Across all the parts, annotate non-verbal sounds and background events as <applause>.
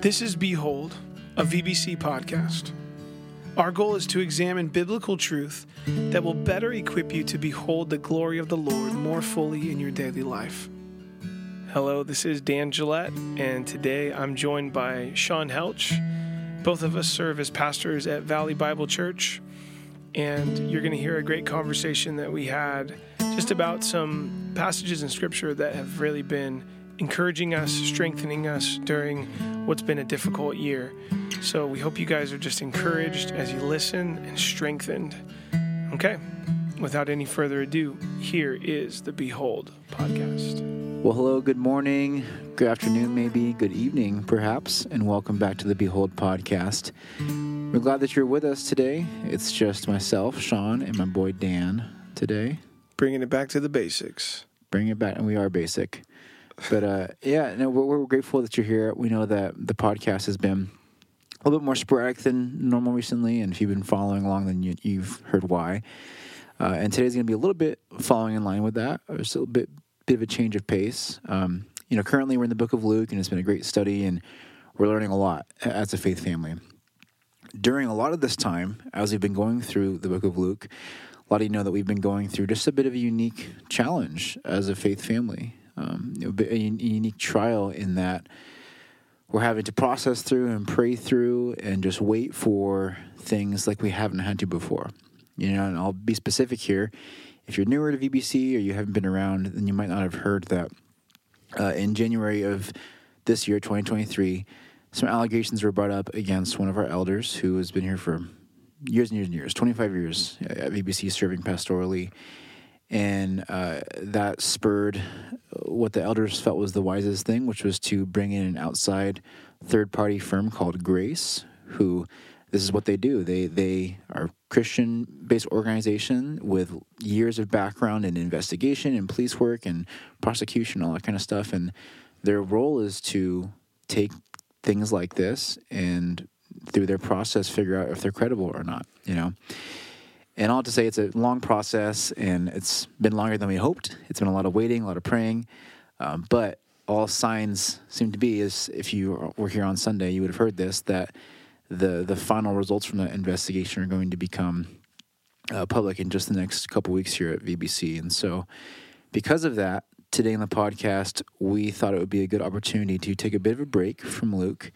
This is Behold, a VBC podcast. Our goal is to examine biblical truth that will better equip you to behold the glory of the Lord more fully in your daily life. Hello, this is Dan Gillette, and today I'm joined by Sean Helch. Both of us serve as pastors at Valley Bible Church, and you're going to hear a great conversation that we had just about some passages in Scripture that have really been encouraging us, strengthening us during what's been a difficult year. So we hope you guys are just encouraged as you listen and strengthened. Okay, without any further ado, here is the Behold podcast. Well, hello, good morning, good afternoon, maybe, good evening, perhaps, and welcome back to the Behold podcast. We're glad that you're with us today. It's just myself, Sean, and my boy Dan today. Bringing it back to the basics. Bring it back, and we are basic. But uh, yeah, no, we're, we're grateful that you're here. We know that the podcast has been a little bit more sporadic than normal recently, and if you've been following along, then you, you've heard why. Uh, and today's going to be a little bit following in line with that. There's a little bit bit of a change of pace. Um, you know, currently we're in the book of Luke, and it's been a great study, and we're learning a lot as a faith family. During a lot of this time, as we've been going through the book of Luke, a lot of you know that we've been going through just a bit of a unique challenge as a faith family, um, a, unique trial in that we're having to process through and pray through and just wait for things like we haven't had to before. You know, and I'll be specific here. If you're newer to VBC or you haven't been around, then you might not have heard that uh, in January of this year, 2023, some allegations were brought up against one of our elders who has been here for years and years and years 25 years at VBC serving pastorally. And uh, that spurred what the elders felt was the wisest thing, which was to bring in an outside third party firm called Grace, who this is what they do. They they are Christian based organization with years of background in investigation and police work and prosecution, all that kind of stuff. And their role is to take things like this and through their process figure out if they're credible or not, you know. And all to say it's a long process and it's been longer than we hoped. It's been a lot of waiting, a lot of praying. Um, but all signs seem to be is if you were here on Sunday, you would have heard this that the the final results from the investigation are going to become uh, public in just the next couple weeks here at VBC. And so, because of that, today in the podcast, we thought it would be a good opportunity to take a bit of a break from Luke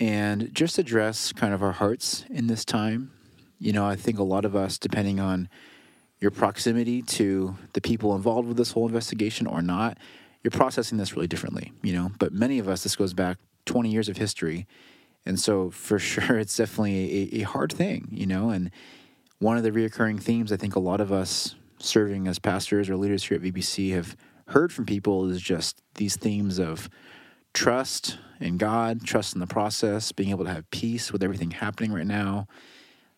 and just address kind of our hearts in this time. You know, I think a lot of us, depending on your proximity to the people involved with this whole investigation or not, you're processing this really differently, you know. But many of us, this goes back 20 years of history and so, for <laughs> sure, it's definitely a, a, hard thing, you know. And one of the reoccurring themes I think a lot of us serving as pastors or leaders here at VBC have heard from people is just these themes of trust in God, trust in the process, being able to have peace with everything happening right now,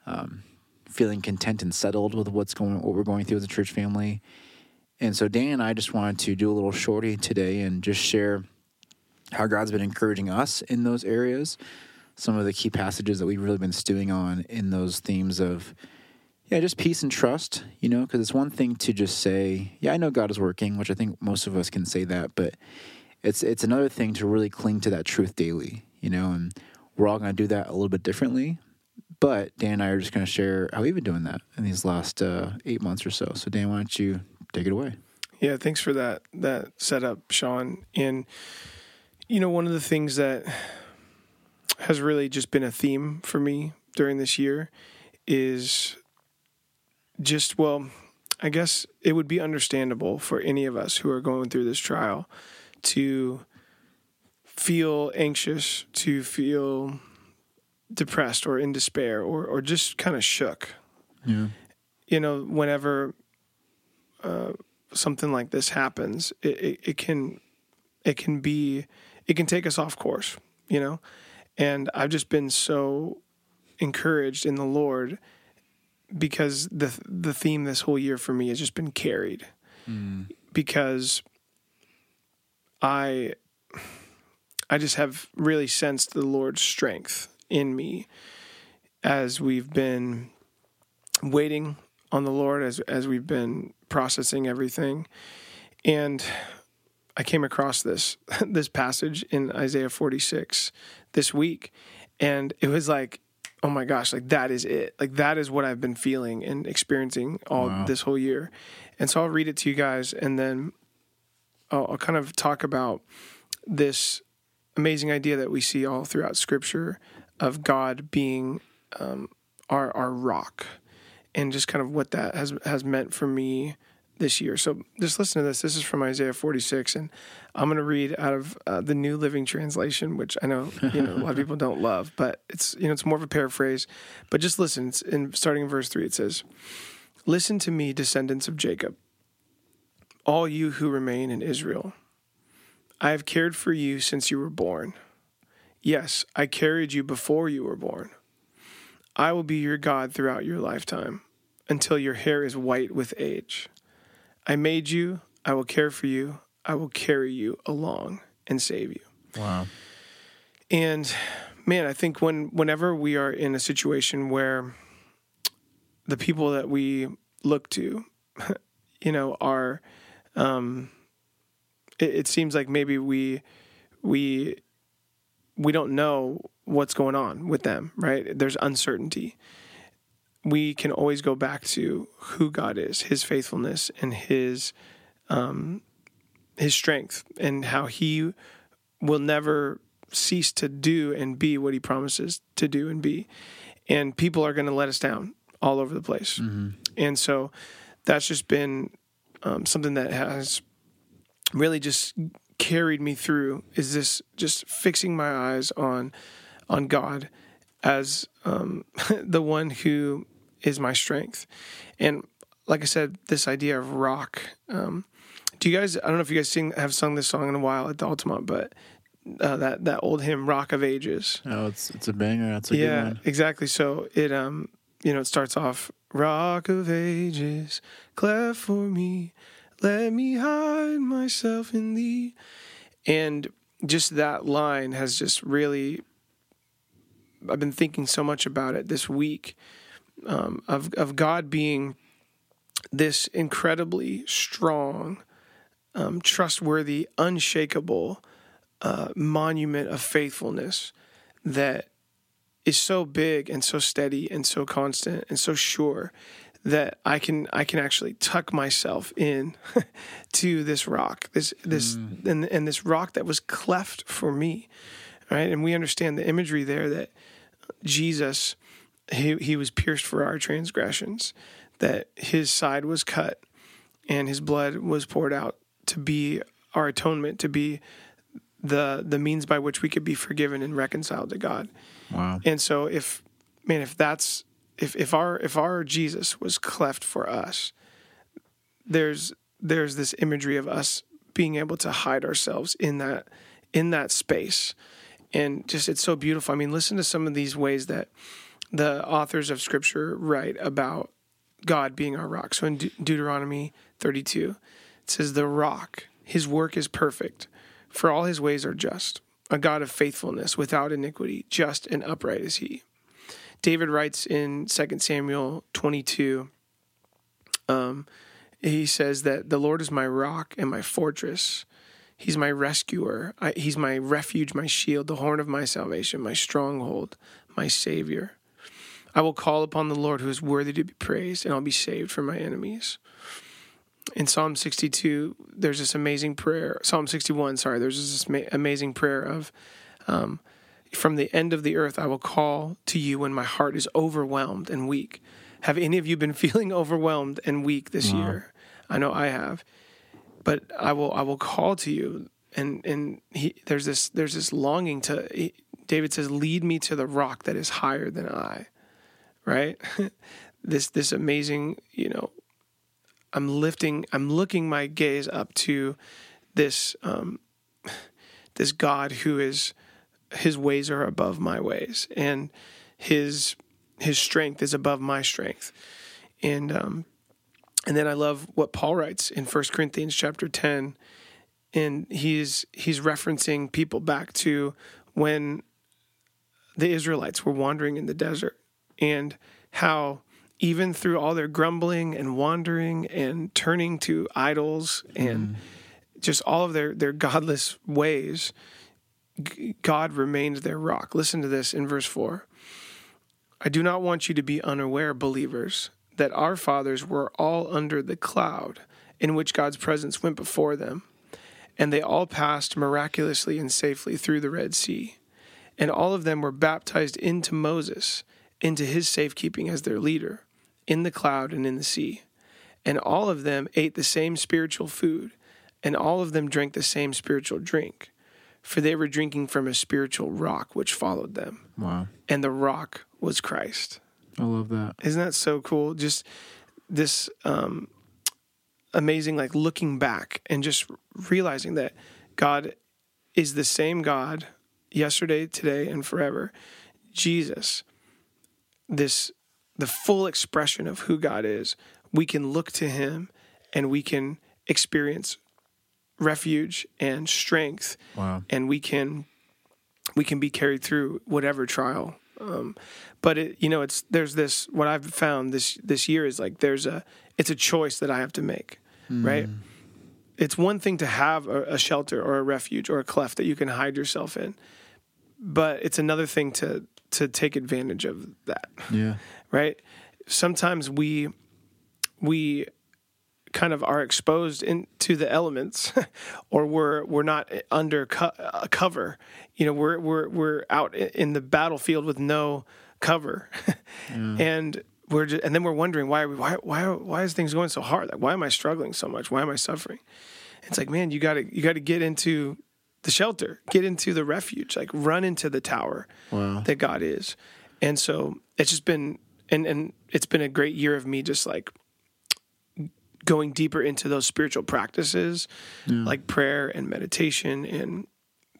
um, feeling content and settled with what's going, what we're going through as a church family. And so, Dan and I just wanted to do a little shorty today and just share how God's been encouraging us in those areas some of the key passages that we've really been stewing on in those themes of yeah just peace and trust you know because it's one thing to just say yeah i know god is working which i think most of us can say that but it's it's another thing to really cling to that truth daily you know and we're all going to do that a little bit differently but dan and i are just going to share how we've been doing that in these last uh, eight months or so. So dan why don't you take it away? Yeah thanks for that that setup sean. And you know one of the things that has really just been a theme for me during this year is just, well, I guess it would be understandable for any of us who are going through this trial to feel anxious, to feel depressed or in despair or, or just kind of shook. Yeah. You know, whenever uh, something like this happens, it, it, it can it can be it can take us off course, you know? And I've just been so encouraged in the Lord because the the theme this whole year for me has just been carried. Mm. Because I I just have really sensed the Lord's strength in me as we've been waiting on the Lord as as we've been processing everything. And I came across this <laughs> this passage in Isaiah 46 this week, and it was like, oh my gosh, like that is it. Like that is what I've been feeling and experiencing all Wow. this whole year. And so I'll read it to you guys, and then I'll, I'll kind of talk about this amazing idea that we see all throughout Scripture of God being um, our our rock, and just kind of what that has has meant for me this year. So just listen to this. This is from Isaiah 46, and I'm going to read out of uh, the New Living Translation, which I know you know a lot of people don't love, but it's you know it's more of a paraphrase. But just listen. It's in starting in verse three. It says, "Listen to me, descendants of Jacob, all you who remain in Israel. I have cared for you since you were born. Yes, I carried you before you were born. I will be your God throughout your lifetime, until your hair is white with age." I made you, I will care for you, I will carry you along and save you. Wow. And man, I think when whenever we are in a situation where the people that we look to, <laughs> you know, are um it, it seems like maybe we we we don't know what's going on with them, right? There's uncertainty we can always go back to who God is, His faithfulness, and His um, His strength, and how He will never cease to do and be what He promises to do and be. And people are going to let us down all over the place, and so that's just been um, something that has really just carried me through. Is this just fixing my eyes on on God as um, <laughs> the one who is my strength. And like I said, this idea of rock. Um, do you guys? I don't know if you guys sing have sung this song in a while at the Altamont, but uh, that that old hymn, "Rock of Ages." Oh, it's it's a banger. That's a good yeah, exactly. So it um you know it starts off Rock of Ages, cleft for me, let me hide myself in thee, and just that line has just really. I've been thinking so much about it this week, um, of of God being this incredibly strong, um, trustworthy, unshakable uh, monument of faithfulness that is so big and so steady and so constant and so sure that I can I can actually tuck myself in <laughs> to this rock this this mm. and and this rock that was cleft for me right? And we understand the imagery there that Jesus he he was pierced for our transgressions that his side was cut and his blood was poured out to be our atonement to be the the means by which we could be forgiven and reconciled to God. Wow. and so if man, if that's if if our if our Jesus was cleft for us, there's there's this imagery of us being able to hide ourselves in that in that space. And just it's so beautiful. I mean, listen to some of these ways that the authors of scripture write about God being our rock. So in De- Deuteronomy 32, it says, The rock, his work is perfect, for all his ways are just. A God of faithfulness, without iniquity, just and upright is he. David writes in 2 Samuel 22, um, he says that the Lord is my rock and my fortress. He's my rescuer. I, he's my refuge, my shield, the horn of my salvation, my stronghold, my savior. I will call upon the Lord who is worthy to be praised, and I'll be saved from my enemies. In Psalm 62, there's this amazing prayer. Psalm 61, sorry, there's this amazing prayer of, um, from the end of the earth, I will call to you when my heart is overwhelmed and weak. Have any of you been <laughs> feeling overwhelmed and weak this Wow. year? I know I have, but I will. I will call to you, and and he, there's this there's this longing to. He, David says, "Lead me to the rock that is higher than I." Right, <laughs> this this amazing, you know, I'm lifting, I'm looking my gaze up to this um, this God who is his ways are above my ways, and his his strength is above my strength, and um, and then I love what Paul writes in 1 Corinthians chapter ten, and he's he's referencing people back to when the Israelites were wandering in the desert, and how even through all their grumbling and wandering and turning to idols and just all of their their godless ways, God remained their rock. Listen to this in verse four. I do not want you to be unaware, believers, that our fathers were all under the cloud in which God's presence went before them, and they all passed miraculously and safely through the Red Sea. And all of them were baptized into Moses, into his safekeeping as their leader, in the cloud and in the sea. And all of them ate the same spiritual food, and all of them drank the same spiritual drink, for they were drinking from a spiritual rock which followed them. Wow. And the rock was Christ. I love that. Isn't that so cool? Just this um, amazing, like looking back and just realizing that God is the same God yesterday, today, and forever. Jesus, this the full expression of who God is. We can look to Him, and we can experience refuge and strength, Wow. and we can we can be carried through whatever trial. Um, but it, you know, it's there's this what I've found this this year is like there's a it's a choice that I have to make, right? It's one thing to have a, a shelter or a refuge or a cleft that you can hide yourself in, but it's another thing to to take advantage of that Yeah. right? Sometimes we we kind of are exposed into the elements, <laughs> or we're we're not under co- uh, cover. You know, we're we're we're out in the battlefield with no cover, <laughs> and we're just, and then we're wondering why are we why why why is things going so hard? Like why am I struggling so much? Why am I suffering? It's like man, you got to you got to get into the shelter, get into the refuge, like run into the tower Wow. that God is. And so it's just been and and it's been a great year of me just like going deeper into those spiritual practices like prayer and meditation and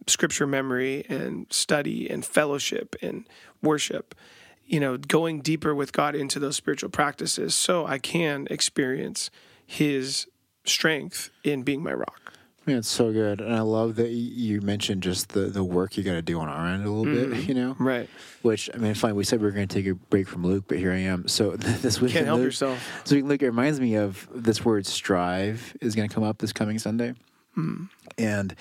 scripture memory and study and fellowship and worship you know going deeper with God into those spiritual practices so I can experience his strength in being my rock Yeah, it's so good, and I love that you mentioned just the the work you got to do on our end a little bit. Mm-hmm. <laughs> You know, right which I mean, fine. We said we were going to take a break from Luke, but here I am. So <laughs> this week, can't help Luke, yourself So Luke, it reminds me of this word "strive" is going to come up this coming Sunday, hmm. and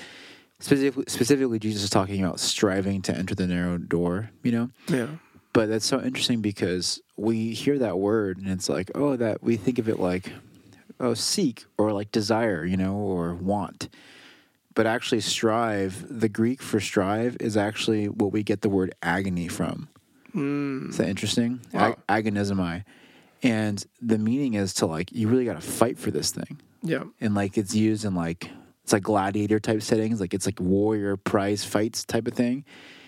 specifically, specifically, Jesus is talking about striving to enter the narrow door. You know, yeah but that's so interesting because we hear that word and it's like, oh, that we think of it like, oh, seek or like desire, you know, or want. But actually, strive, the Greek for strive is actually what we get the word agony from. Hmm. Is that interesting? Wow. Ag- agonizomai. And the meaning is to like, you really got to fight for this thing. yeah And like, it's used in like, it's like gladiator type settings, like it's like warrior prize fights type of thing.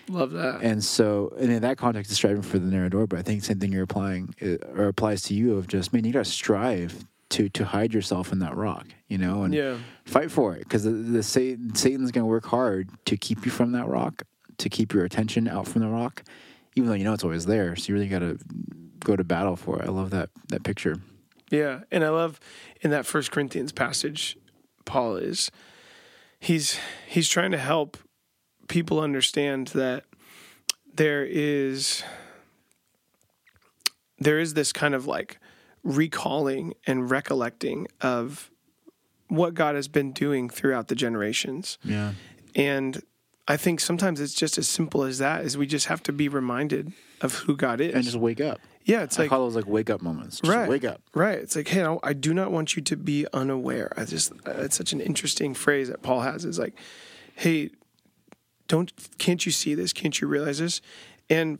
love that And so, and in that context, it's striving for the narrow door. But I think same thing you're applying or applies to you of just man, you got to strive to to hide yourself in that rock, you know, and yeah fight for it because the, the Satan, Satan's going to work hard to keep you from that rock, to keep your attention out from the rock, even though you know it's always there. So you really got to go to battle for it. I love that that picture. Yeah, and I love in that First Corinthians passage, Paul is he's he's trying to help people understand that there is there is this kind of like recalling and recollecting of what God has been doing throughout the generations. Yeah, And I think sometimes it's just as simple as that is we just have to be reminded of who God is. and just wake up. yeah, it's I like call those like wake up moments. Just Right. wake up. Right. It's like, hey, no, I do not want you to be unaware. I just, uh, it's such an interesting phrase that Paul has. Is like, hey, don't, can't you see this? Can't you realize this? And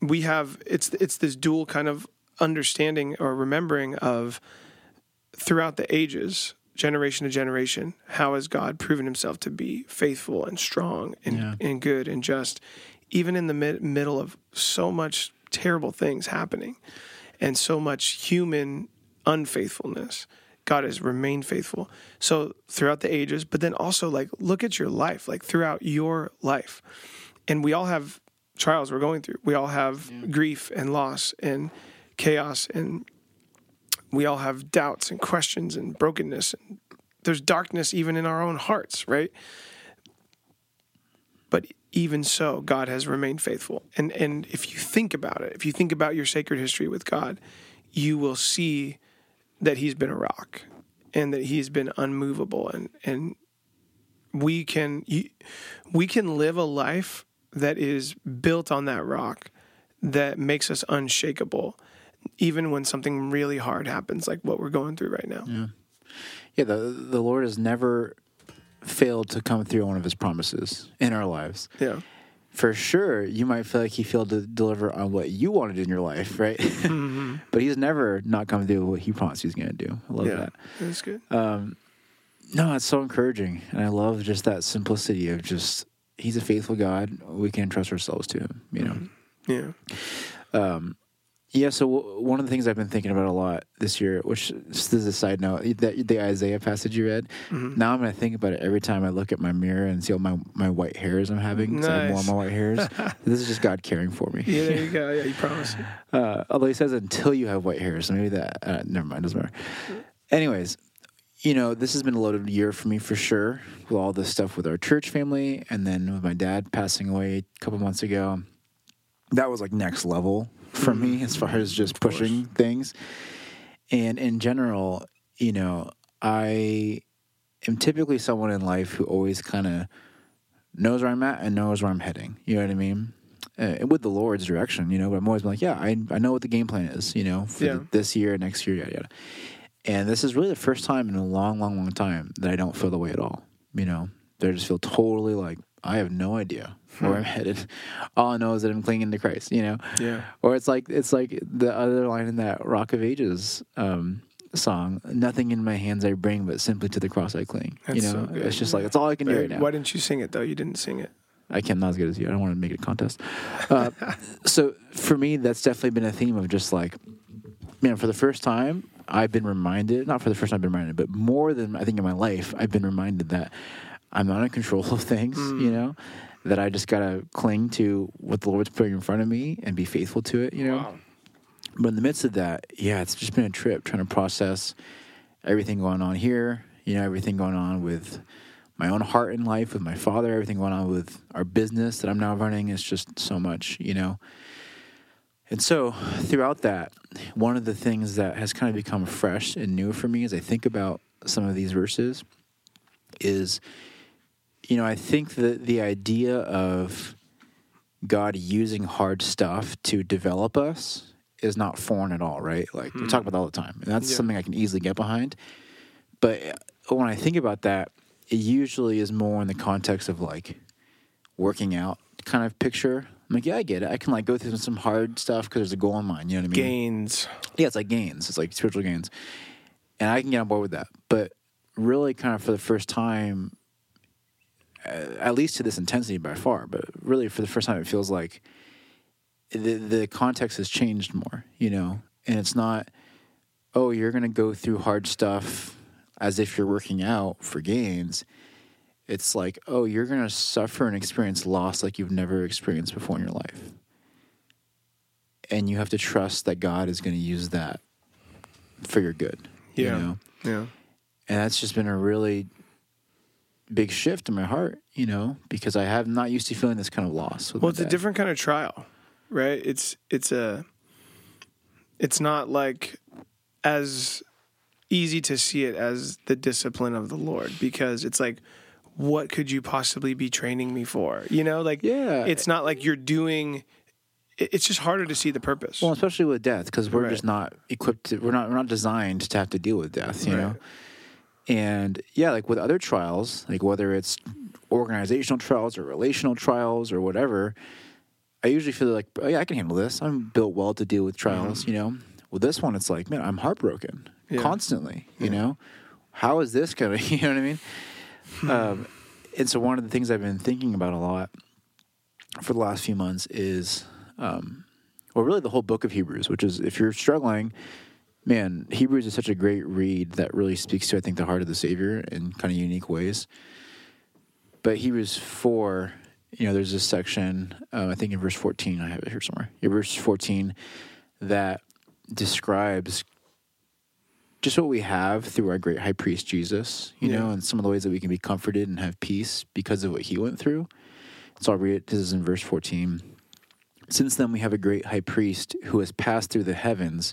we have, it's, it's this dual kind of understanding or remembering of throughout the ages, generation to generation, how has God proven himself to be faithful and strong and, Yeah. and good and just, even in the mid- middle of so much terrible things happening and so much human unfaithfulness. God has remained faithful. So throughout the ages, but then also like look at your life, like throughout your life. And we all have trials we're going through. We all have grief and loss and chaos and we all have doubts and questions and brokenness and there's darkness even in our own hearts, right? But even so, God has remained faithful. And and if you think about it, if you think about your sacred history with God, you will see that he's been a rock and that He's been unmovable, and and we can we can live a life that is built on that rock that makes us unshakable even when something really hard happens like what we're going through right now. Yeah. Yeah the the lord has never failed to come through on one of his promises in our lives. Yeah. For sure you might feel like he failed to deliver on what you wanted in your life right? Mm-hmm. <laughs> but he's never not come through what he promised he's going to do. I love yeah, that. that's good. Um, no it's so encouraging and i love just that simplicity of just he's a faithful god. We can trust ourselves to him you know? Mm-hmm. yeah. Um, yeah, so w- one of the things I've been thinking about a lot this year, which just as a side note, that the Isaiah passage you read. Mm-hmm. Now I'm going to think about it every time I look at my mirror and see all my, my white hairs I'm having. Nice. I have more of my white hairs. <laughs> this is just God caring for me. Yeah, there you go. Yeah, He <laughs> promised. Uh, although He says until you have white hairs, so maybe that. Uh, never mind, doesn't matter. Anyways, you know, this has been a loaded year for me for sure, with all this stuff with our church family, and then with my dad passing away a couple months ago. That was like next level for me as far as just pushing things. And in general, you know, I am typically someone in life who always kind of knows where I'm at and knows where I'm heading. You know what I mean? Uh, with the Lord's direction, you know, but I'm always like, yeah, I, I know what the game plan is, you know, for yeah. the, this year, next year, yada, yada. And this is really the first time in a long, long, long time that I don't feel the way at all. You know, that I just feel totally like I have no idea where I'm hmm. headed. All I know is that I'm clinging to Christ, you know? Yeah. Or it's like it's like the other line in that Rock of Ages um, song, nothing in my hands I bring, but simply to the cross I cling. That's you know, so it's just like, it's all I can do right now. Why didn't you sing it though? You didn't sing it. I can't, not as good as you. I don't want to make it a contest. <laughs> Uh, so for me, that's definitely been a theme of just like, man, for the first time, I've been reminded, not for the first time I've been reminded, but more than I think in my life, I've been reminded that I'm not in control of things, mm. you know, that I just gotta cling to what the Lord's putting in front of me and be faithful to it, you know. Wow. But in the midst of that, yeah, it's just been a trip trying to process everything going on here, you know, everything going on with my own heart in life, with my father, everything going on with our business that I'm now running. It's just so much, you know. And so throughout that, one of the things that has kind of become fresh and new for me as I think about some of these verses is you know, I think that the idea of God using hard stuff to develop us is not foreign at all, right? Like hmm. we talk about that all the time. And that's yeah. something I can easily get behind. But uh, when I think about that, it usually is more in the context of like working out kind of picture. I'm like, yeah, I get it. I can like go through some hard stuff because there's a goal in mind. You know what I mean? Gains. Yeah, it's like gains. It's like spiritual gains, and I can get on board with that. But really, kind of for the first time, at least to this intensity by far, but really for the first time, it feels like the the context has changed more, you know, and it's not, oh, you're going to go through hard stuff as if you're working out for gains. It's like, oh, you're going to suffer and experience loss like you've never experienced before in your life. And you have to trust that God is going to use that for your good. Yeah. You know? Yeah. And that's just been a really big shift in my heart, you know, because I have not used to feeling this kind of loss. Well, it's dad. a different kind of trial, right? It's it's a it's not like as easy to see it as the discipline of the Lord because it's like what could you possibly be training me for? You know, like yeah. it's not like you're doing it's just harder to see the purpose. Well, especially with death because we're right. just not equipped to, we're not we're not designed to have to deal with death, you right. know. And yeah, like with other trials, like whether it's organizational trials or relational trials or whatever, I usually feel like, oh, yeah, I can handle this. I'm built well to deal with trials, mm-hmm. you know. With this one, it's like, man, I'm heartbroken yeah. constantly, you yeah. know. How is this going <laughs> to, you know what I mean? Hmm. um, and so one of the things I've been thinking about a lot for the last few months is, um, well, really the whole book of Hebrews, which is if you're struggling, man, Hebrews is such a great read that really speaks to I think the heart of the Savior in kind of unique ways. But Hebrews four, you know, there's this section uh, I think in verse fourteen. I have it here somewhere. In verse fourteen that describes just what we have through our great high priest Jesus, you yeah. know, and some of the ways that we can be comforted and have peace because of what he went through. So I'll read it. This is in verse 14. Since then, we have a great high priest who has passed through the heavens,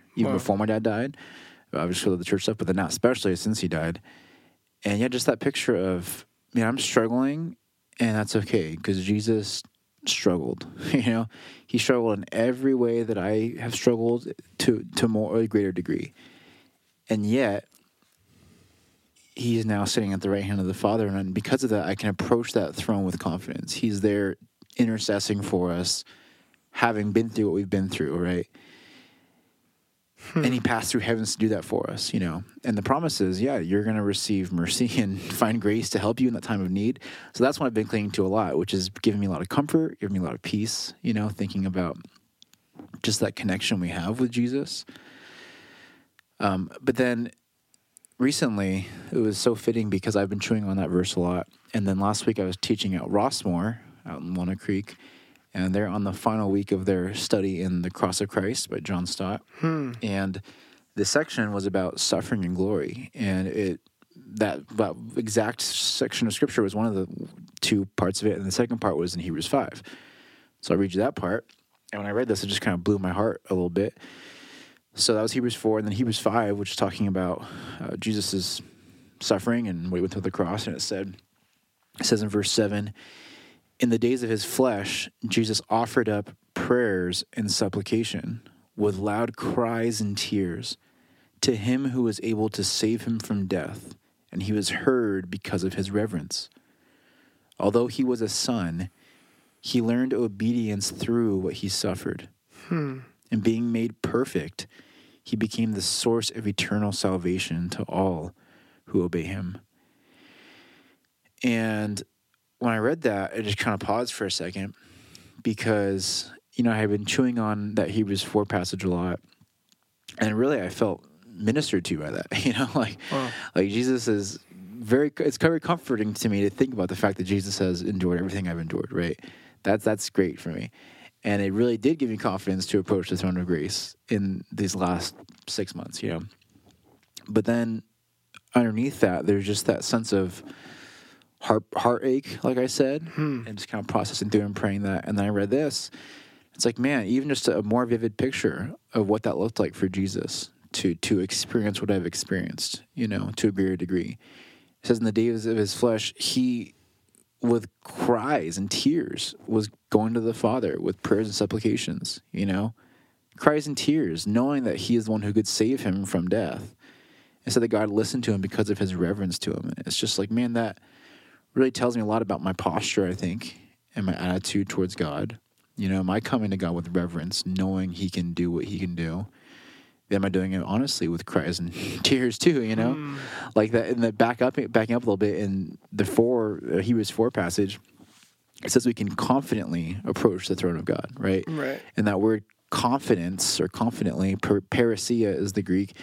even Wow. before my dad died. I was Obviously, the church stuff, but then now, especially since he died. And yeah, just that picture of, man, I'm struggling, and that's okay because Jesus struggled. <laughs> you know, he struggled in every way that I have struggled to to more or a greater degree, and yet he is now sitting at the right hand of the Father, and because of that, I can approach that throne with confidence. He's there intercessing for us, having been through what we've been through, right? And he passed through heavens to do that for us, you know. And the promise is, yeah, you're going to receive mercy <laughs> and find grace to help you in that time of need. So that's what I've been clinging to a lot, which is giving me a lot of comfort, giving me a lot of peace, you know, thinking about just that connection we have with Jesus. Um, but then recently, it was so fitting because I've been chewing on that verse a lot. And then last week, I was teaching at Rossmoor out in Walnut Creek, and they're on the final week of their study in The Cross of Christ by John Stott. And the section was about suffering and glory. And it that, that exact section of scripture was one of the two parts of it, and the second part was in Hebrews 5. So I read you that part. And when I read this, it just kind of blew my heart a little bit. So that was Hebrews 4, and then Hebrews 5, which is talking about uh, Jesus' suffering and what he went through the cross. And it said, it says in verse 7 In the days of his flesh, Jesus offered up prayers and supplication with loud cries and tears to him who was able to save him from death, and he was heard because of his reverence. Although he was a son, he learned obedience through what he suffered. Hmm. And being made perfect, he became the source of eternal salvation to all who obey him. And when I read that, I just kind of paused for a second because, you know, I had been chewing on that Hebrews 4 passage a lot. And really, I felt ministered to by that. <laughs> You know, like, Wow. like Jesus is very, it's very comforting to me to think about the fact that Jesus has endured everything I've endured, right? That's, that's great for me. And it really did give me confidence to approach the throne of grace in these last six months, you know. But then underneath that, there's just that sense of heart heartache, like I said, hmm. and just kind of processing through and praying that. And then I read this. It's like, man, even just a more vivid picture of what that looked like for Jesus to to experience what I've experienced, you know, to a greater degree. It says in the days of his flesh, he with cries and tears was going to the Father with prayers and supplications, you know, cries and tears, knowing that he is the one who could save him from death. And so that God listened to him because of his reverence to him. It's just like, man, that really tells me a lot about my posture, I think, and my attitude towards God. You know, am I coming to God with reverence, knowing he can do what he can do? Am I doing it honestly with cries and <laughs> tears too? You know, like that. And the back up, backing up a little bit in the four uh, Hebrews four passage, it says we can confidently approach the throne of God, right? Right. And that word confidence or confidently, per, parrhesia is the Greek,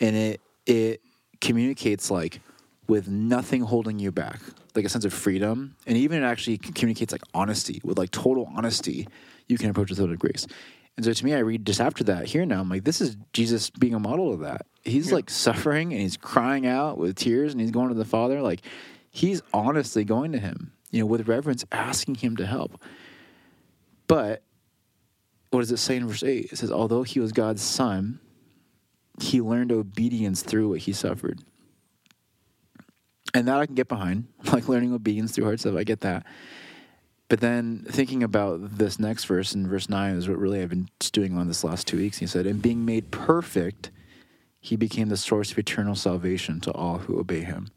and it it communicates like with nothing holding you back, like a sense of freedom, and even it actually communicates like honesty with like total honesty. You can approach the throne of grace. And so to me, I read just after that here now, I'm like, this is Jesus being a model of that. He's like suffering and he's crying out with tears and he's going to the Father. Like he's honestly going to him, you know, with reverence, asking him to help. But what does it say in verse 8? It says, although he was God's son, he learned obedience through what he suffered. And that I can get behind, <laughs> like learning obedience through hard stuff. I get that. But then thinking about this next verse in verse 9 is what really I've been stewing on this last two weeks. He said, And being made perfect, he became the source of eternal salvation to all who obey him.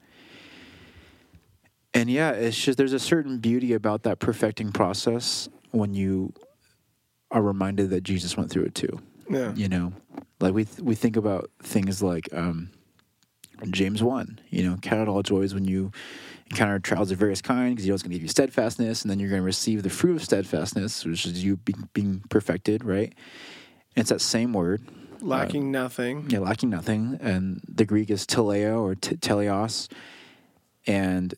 And yeah, it's just there's a certain beauty about that perfecting process when you are reminded that Jesus went through it too. Yeah. You know, like we th- we think about things like um, James one. You know, count it all joys when you encounter trials of various kinds, because you know it's going to give you steadfastness, and then you're going to receive the fruit of steadfastness, which is you be- being perfected, right? And it's that same word, uh, lacking nothing. yeah, lacking nothing, and the Greek is teleo or t- teleos, and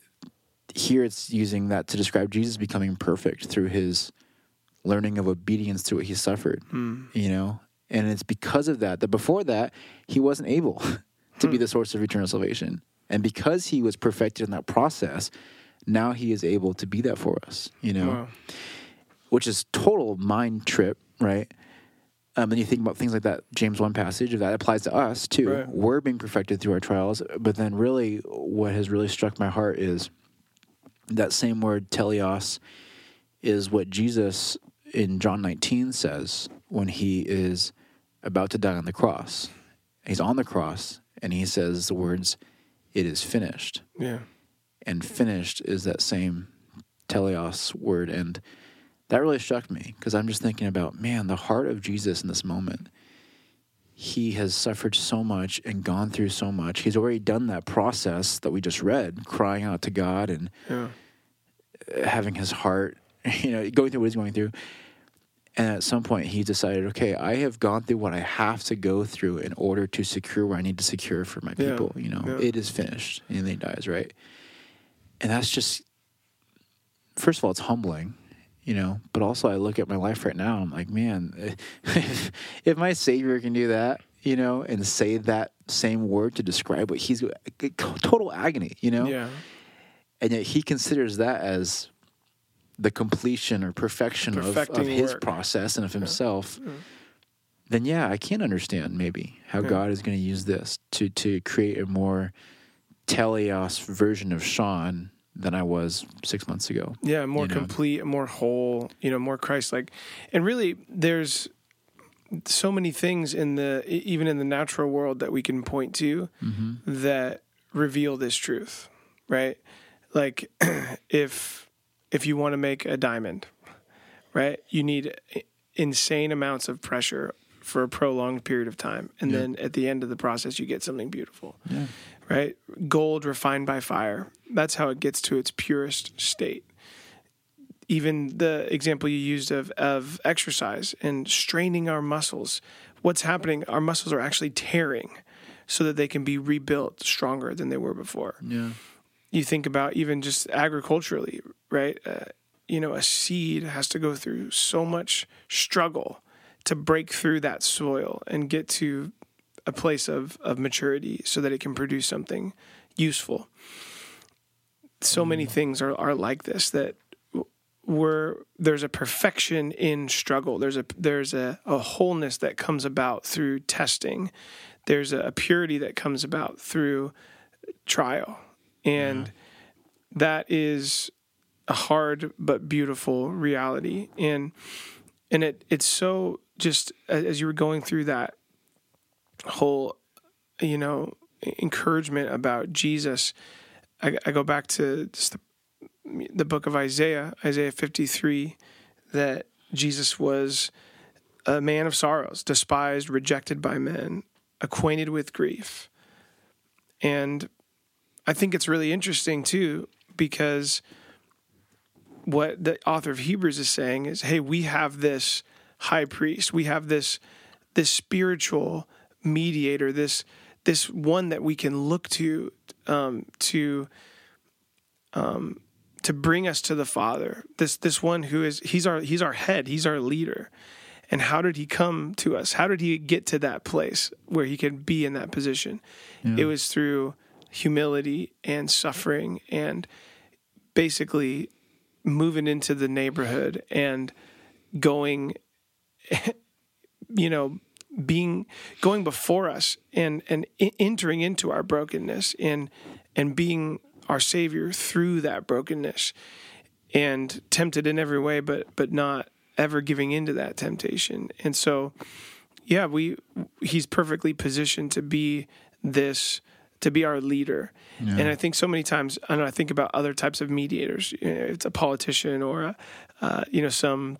here it's using that to describe Jesus becoming perfect through his learning of obedience to what he suffered. Hmm. You know, and it's because of that that before that he wasn't able <laughs> to be the source of eternal salvation, and because he was perfected in that process, now he is able to be that for us. You know Wow. which is total mind trip, right? Um, and you think about things like that James one passage, if that applies to us too. Right. We're being perfected through our trials, but then really, what has really struck my heart is that same word teleos is what Jesus in John 19 says when he is about to die on the cross. He's on the cross and he says the words, "It is finished." Yeah. and finished is that same teleos word and that really struck me because i'm just thinking about man the heart of jesus in this moment he has suffered so much and gone through so much he's already done that process that we just read crying out to god and Yeah. having his heart <laughs> you know going through what he's going through and at some point he decided okay i have gone through what i have to go through in order to secure what i need to secure for my Yeah, people you know yeah. it is finished and then he dies right and that's just first of all it's humbling you know but also i look at my life right now i'm like man if, <laughs> if my savior can do that you know and say that same word to describe what he's total agony you know Yeah. and yet he considers that as the completion or perfection of, of his work. process and of himself then yeah i can understand maybe how Yeah. god is going to use this to to create a more teleos version of sean than i was six months ago Yeah, more you know? complete, more whole, you know, more Christ like. And really there's so many things in the even in the natural world that we can point to Mm-hmm. that reveal this truth, right? Like <clears throat> if if you want to make a diamond, right? You need insane amounts of pressure for a prolonged period of time and Yeah. then at the end of the process you get something beautiful yeah right? Gold refined by fire. That's how it gets to its purest state. Even the example you used of, of exercise and straining our muscles, what's happening? Our muscles are actually tearing so that they can be rebuilt stronger than they were before. yeah You think about even just agriculturally, right? Uh, you know, a seed has to go through so much struggle to break through that soil and get to a place of, of maturity so that it can produce something useful. So many things are, are like this that we're, there's a perfection in struggle. There's a there's a, a wholeness that comes about through testing. There's a purity that comes about through trial. And that is a hard but beautiful reality. And and it it's so just as you were going through that whole you know encouragement about Jesus I, I go back to just the, the book of Isaiah Isaiah 53 that Jesus was a man of sorrows despised rejected by men acquainted with grief and I think it's really interesting too because what the author of Hebrews is saying is, hey, we have this high priest, we have this this spiritual mediator, this this one that we can look to um, to um, to bring us to the Father. This this one who is he's our he's our head, he's our leader. And how did he come to us? How did he get to that place where he could be in that position? It was through humility and suffering and basically moving into the neighborhood and going <laughs> you know being going before us and and entering into our brokenness and and being our savior through that brokenness and tempted in every way but but not ever giving into that temptation. And so yeah we he's perfectly positioned to be this to be our leader. And i think so many times i know i think about other types of mediators you know, it's a politician or a uh, you know some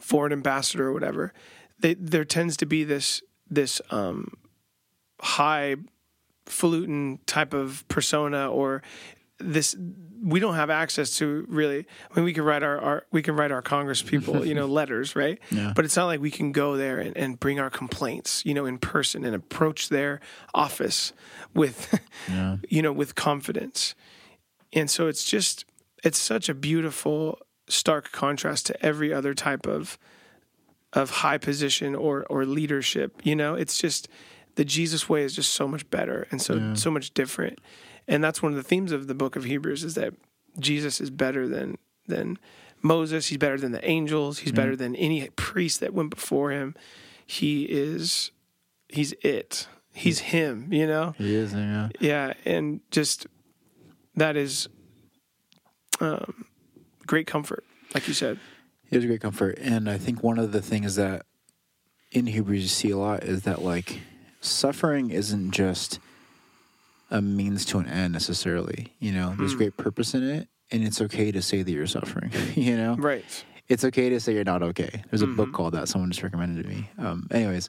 foreign ambassador or whatever they, there tends to be this this um, high falutin type of persona or this we don't have access to really I mean we can write our, our we can write our congress people you know <laughs> letters right Yeah. but it's not like we can go there and, and bring our complaints you know in person and approach their office with Yeah. <laughs> you know with confidence and so it's just it's such a beautiful stark contrast to every other type of of high position or or leadership you know it's just the jesus way is just so much better and so so much different and that's one of the themes of the book of hebrews is that jesus is better than than moses he's better than the angels he's better than any priest that went before him he is he's it he's him you know He is. Yeah. yeah, and just that is um, great comfort, like you said. It was a great comfort. And I think one of the things that in Hebrews you see a lot is that like suffering isn't just a means to an end necessarily. You know, there's hmm. great purpose in it and it's okay to say that you're suffering. <laughs> you know? Right. It's okay to say you're not okay. There's a book mm-hmm. called that someone just recommended to me. Um, anyways,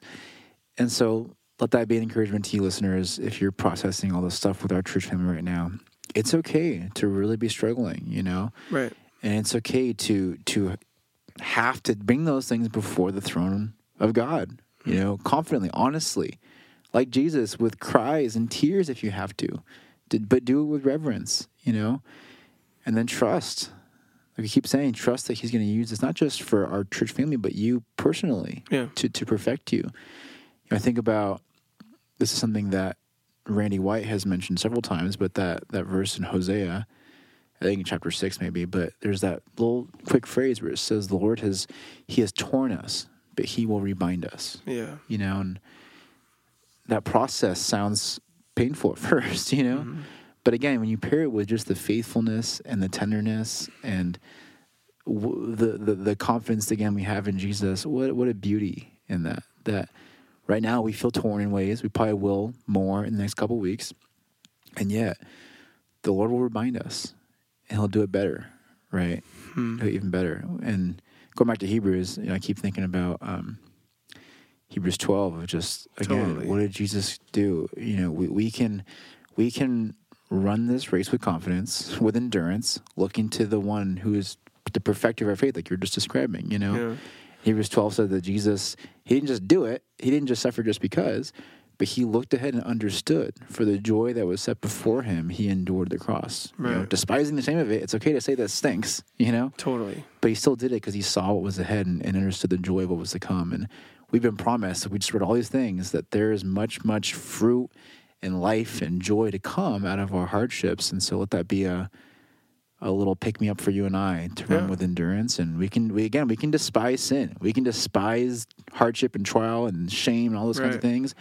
and so let that be an encouragement to you listeners if you're processing all this stuff with our church family right now. It's okay to really be struggling, you know? Right. and it's okay to to have to bring those things before the throne of God, you hmm. know, confidently, honestly, like Jesus, with cries and tears if you have to, but do it with reverence, you know, and then trust. Like we keep saying, trust that He's going to use this not just for our church family, but you personally Yeah. to to perfect you. You know, I think about this is something that Randy White has mentioned several times, but that that verse in Hosea. I think in chapter six maybe, but there's that little quick phrase where it says the Lord has He has torn us, but He will rebind us. Yeah. You know, and that process sounds painful at <laughs> first, you know? But again, when you pair it with just the faithfulness and the tenderness and w- the, the the confidence again we have in Jesus, what what a beauty in that. That right now we feel torn in ways. We probably will more in the next couple weeks, and yet the Lord will remind us, and He'll do it better, right? Hmm. Do it even better. And going back to Hebrews, you know, I keep thinking about um, Hebrews twelve of just again, Totally. what did Jesus do? You know, we, we can we can run this race with confidence, with endurance, looking to the one who is the perfecter of our faith, like you're just describing. You know, Yeah. Hebrews 12 said that Jesus, he didn't just do it, he didn't just suffer just because, but he looked ahead and understood for the joy that was set before him, he endured the cross. You know, Right. despising the shame of it, it's okay to say that stinks, you know? Totally. But he still did it because he saw what was ahead and, and understood the joy of what was to come. And we've been promised, we just read all these things, that there is much, much fruit and life and joy to come out of our hardships. And so let that be a a little pick me up for you and I to run Yeah. with endurance. And we can, we again, we can despise sin. We can despise hardship and trial and shame and all those kinds of things,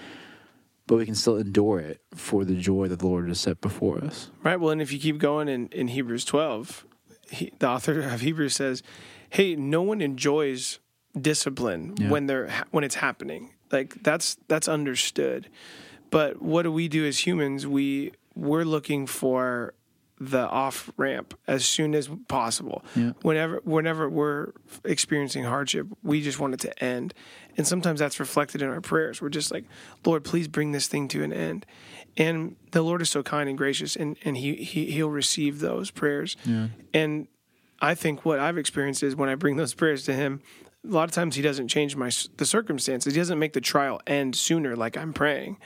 but we can still endure it for the joy that the Lord has set before us. Right. Well, and if you keep going in, in Hebrews 12, he, the author of Hebrews says, "Hey, no one enjoys discipline Yeah. when they're when it's happening. Like that's that's understood. But what do we do as humans? We we're looking for the off ramp as soon as possible. Yeah. Whenever whenever we're experiencing hardship, we just want it to end. And sometimes that's reflected in our prayers. We're just like, Lord, please bring this thing to an end. And the Lord is so kind and gracious and, and he, he he'll receive those prayers. Yeah. And I think what I've experienced is when I bring those prayers to him, a lot of times he doesn't change my the circumstances. He doesn't make the trial end sooner like I'm praying,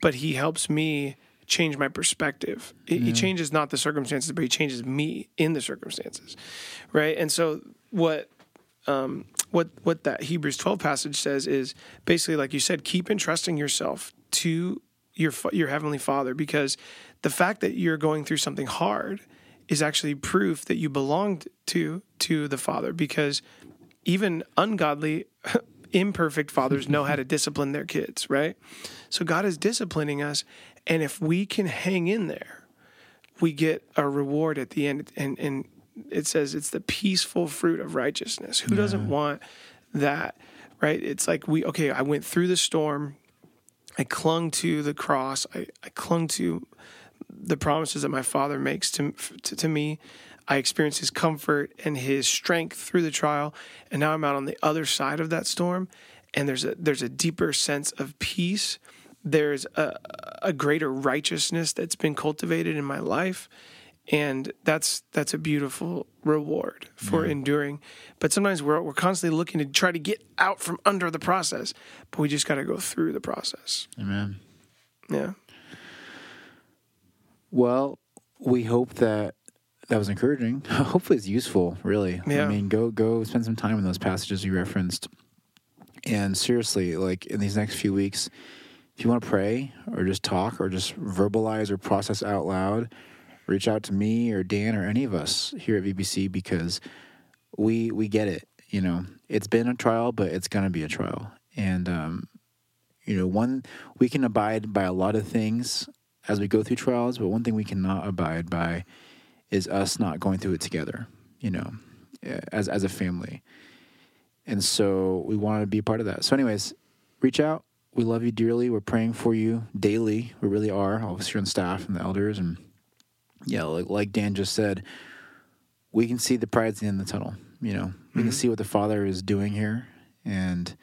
but he helps me change my perspective. He, he changes not the circumstances, but he changes me in the circumstances, right? And so what um, what what that Hebrews 12 passage says is basically like you said, keep entrusting yourself to your your heavenly Father because the fact that you're going through something hard is actually proof that you belonged to to the Father because even ungodly <laughs> imperfect fathers know how to discipline their kids, right? So God is disciplining us and if we can hang in there, we get a reward at the end. And and it says it's the peaceful fruit of righteousness. Who doesn't want that right? It's like we okay i went through the storm. I clung to the cross. I, I clung to the promises that my father makes to, to to me i experienced his comfort and his strength through the trial and now i'm out on the other side of that storm and there's a there's a deeper sense of peace there's a, a greater righteousness that's been cultivated in my life and that's that's a beautiful reward for enduring. But sometimes we're we're constantly looking to try to get out from under the process, but we just got to go through the process. Amen. Yeah. Well, we hope that that was encouraging. <laughs> Hopefully, it's useful. Really, Yeah. I mean, go go spend some time in those passages you referenced. And seriously, like in these next few weeks, if you want to pray or just talk or just verbalize or process out loud, reach out to me or Dan or any of us here at VBC because we we get it. You know, it's been a trial, but it's gonna be a trial. And um, you know, one we can abide by a lot of things as we go through trials, but one thing we cannot abide by is us not going through it together. You know, as as a family. And so we want to be a part of that. So, anyways, reach out. We love you dearly. We're praying for you daily. We really are. All of us here on staff and the elders, and yeah, like, like Dan just said, we can see the prize at the end of the tunnel. You know, we can mm-hmm. see what the Father is doing here, and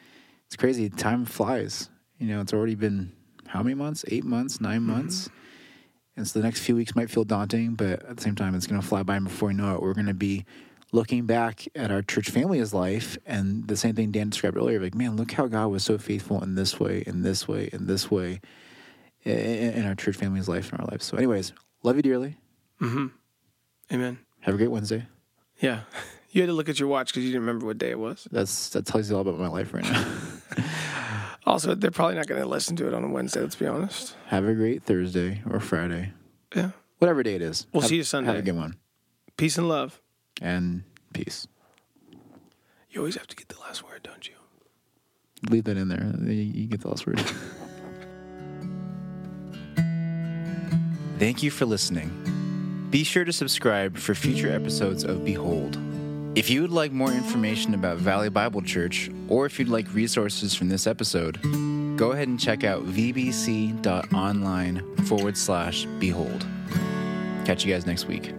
it's crazy. Time flies. You know, it's already been how many months? Eight months? 9 mm-hmm. months? And so the next few weeks might feel daunting, but at the same time, it's going to fly by. And before we know it, we're going to be looking back at our church family's life, and the same thing Dan described earlier. Like, man, look how God was so faithful in this way, in this way, in this way, in, in our church family's life and our lives. So, anyways, love you dearly. Mm-hmm. Amen. Have a great Wednesday. Yeah. <laughs> You had to look at your watch because you didn't remember what day it was. That's that tells you all about my life right now. <laughs> Also, they're probably not going to listen to it on a Wednesday. Let's be honest. Have a great Thursday or Friday, Yeah. whatever day it is. We'll Have- see you Sunday. Have a good one Peace and love. and peace. You always have to get the last word, don't you? Leave that in there. You, you get the last word. <laughs> Thank you for listening. Be sure to subscribe for future episodes of Behold. If you would like more information about Valley Bible Church, or if you'd like resources from this episode, go ahead and check out vbc.online forward slash behold. Catch you guys next week.